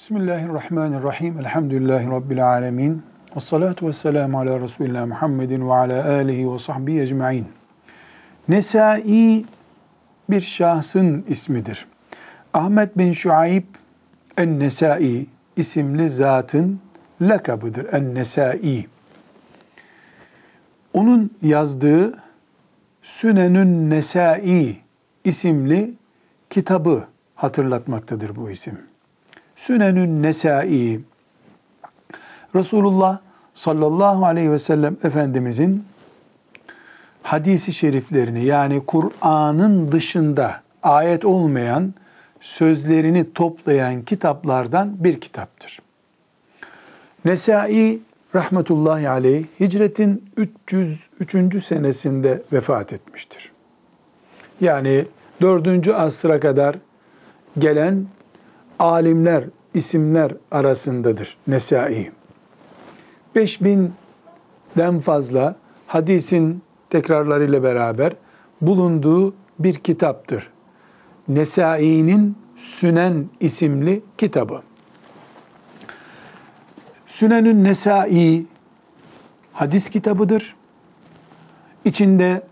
Bismillahirrahmanirrahim. Elhamdülillahi Rabbil alemin. Ve salatu ve selamu ala Resulillah Muhammedin ve ala alihi ve sahbihi ecma'in. Nesai bir şahsın ismidir. Ahmet bin Şuayb en-Nesai isimli zatın lakabıdır. En-Nesai. Onun yazdığı Sünenün Nesai isimli kitabı hatırlatmaktadır bu isim. Sünenün Nesai Resulullah sallallahu aleyhi ve sellem Efendimizin hadisi şeriflerini yani Kur'an'ın dışında ayet olmayan sözlerini toplayan kitaplardan bir kitaptır. Nesai rahmetullahi aleyh hicretin 303. senesinde vefat etmiştir. Yani 4. asra kadar gelen alimler, isimler arasındadır Nesai. 5000'den fazla hadisin tekrarlarıyla beraber bulunduğu bir kitaptır. Nesai'nin Sünen isimli kitabı. Sünenün Nesai hadis kitabıdır. İçinde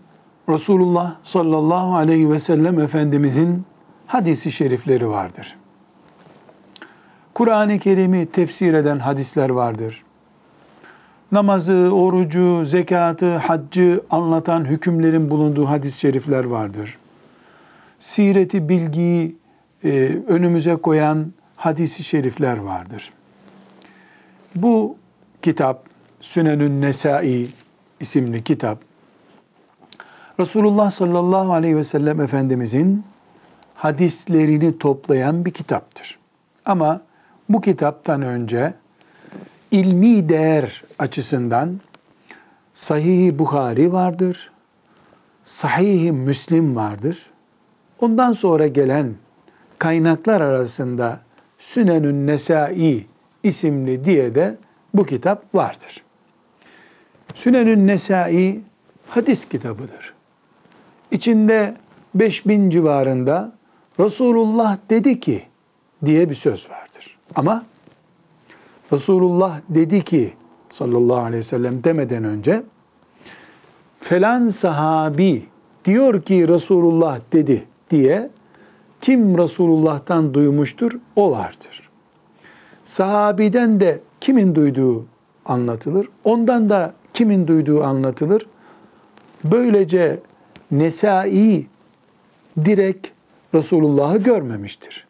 Resulullah sallallahu aleyhi ve sellem Efendimizin hadisi şerifleri vardır. Kur'an-ı Kerim'i tefsir eden hadisler vardır. Namazı, orucu, zekatı, haccı anlatan hükümlerin bulunduğu hadis-i şerifler vardır. Sireti, bilgiyi e, önümüze koyan hadisi şerifler vardır. Bu kitap, Sünenün Nesai isimli kitap, Resulullah sallallahu aleyhi ve sellem Efendimizin hadislerini toplayan bir kitaptır. Ama bu kitaptan önce ilmi değer açısından Sahih-i Bukhari vardır, Sahih-i Müslim vardır. Ondan sonra gelen kaynaklar arasında Sünenün Nesai isimli diye de bu kitap vardır. Sünenün Nesai hadis kitabıdır. İçinde 5000 civarında Resulullah dedi ki diye bir söz vardır. Ama Resulullah dedi ki sallallahu aleyhi ve sellem demeden önce falan sahabi diyor ki Resulullah dedi diye kim Resulullah'tan duymuştur o vardır. Sahabiden de kimin duyduğu anlatılır. Ondan da kimin duyduğu anlatılır. Böylece Nesai direkt Resulullah'ı görmemiştir.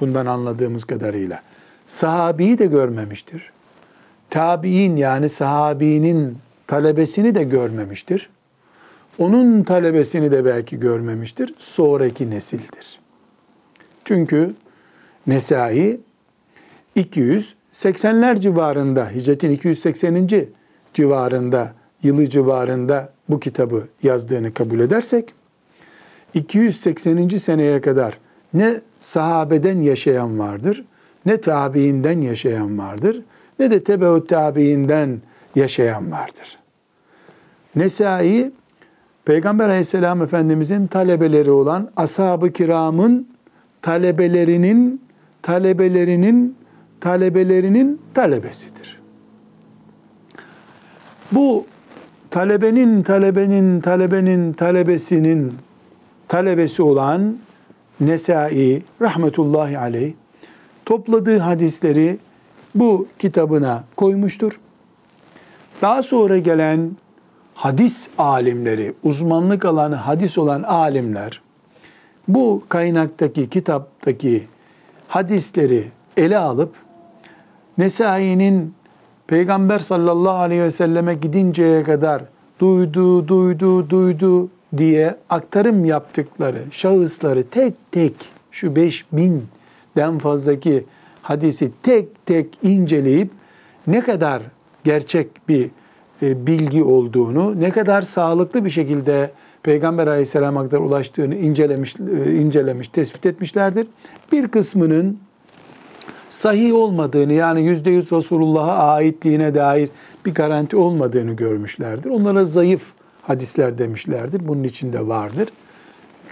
Bundan anladığımız kadarıyla. Sahabiyi de görmemiştir. Tabi'in yani sahabinin talebesini de görmemiştir. Onun talebesini de belki görmemiştir. Sonraki nesildir. Çünkü Nesai 280'ler civarında, hicretin 280. civarında, yılı civarında bu kitabı yazdığını kabul edersek, 280. seneye kadar ne sahabeden yaşayan vardır, ne tabiinden yaşayan vardır, ne de tebeut tabiinden yaşayan vardır. Nesai, Peygamber aleyhisselam efendimizin talebeleri olan ashab-ı kiramın talebelerinin, talebelerinin, talebelerinin talebesidir. Bu talebenin, talebenin, talebenin, talebesinin talebesi olan Nesai rahmetullahi aleyh topladığı hadisleri bu kitabına koymuştur. Daha sonra gelen hadis alimleri, uzmanlık alanı hadis olan alimler bu kaynaktaki, kitaptaki hadisleri ele alıp Nesai'nin Peygamber sallallahu aleyhi ve selleme gidinceye kadar duydu, duydu, duydu diye aktarım yaptıkları şahısları tek tek şu 5000'den fazlaki hadisi tek tek inceleyip ne kadar gerçek bir e, bilgi olduğunu, ne kadar sağlıklı bir şekilde Peygamber Aleyhisselam'a kadar ulaştığını incelemiş, e, incelemiş, tespit etmişlerdir. Bir kısmının sahih olmadığını yani yüzde yüz Resulullah'a aitliğine dair bir garanti olmadığını görmüşlerdir. Onlara zayıf hadisler demişlerdir. Bunun içinde vardır.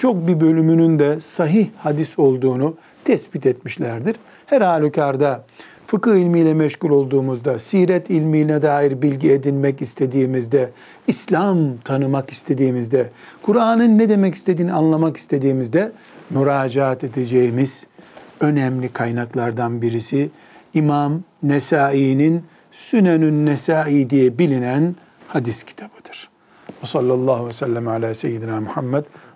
Çok bir bölümünün de sahih hadis olduğunu tespit etmişlerdir. Her halükarda fıkıh ilmiyle meşgul olduğumuzda, siret ilmine dair bilgi edinmek istediğimizde, İslam tanımak istediğimizde, Kur'an'ın ne demek istediğini anlamak istediğimizde müracaat edeceğimiz önemli kaynaklardan birisi İmam Nesai'nin Sünenün Nesai diye bilinen hadis kitabıdır. Ve sallallahu aleyhi ve sellem ala seyyidina Muhammed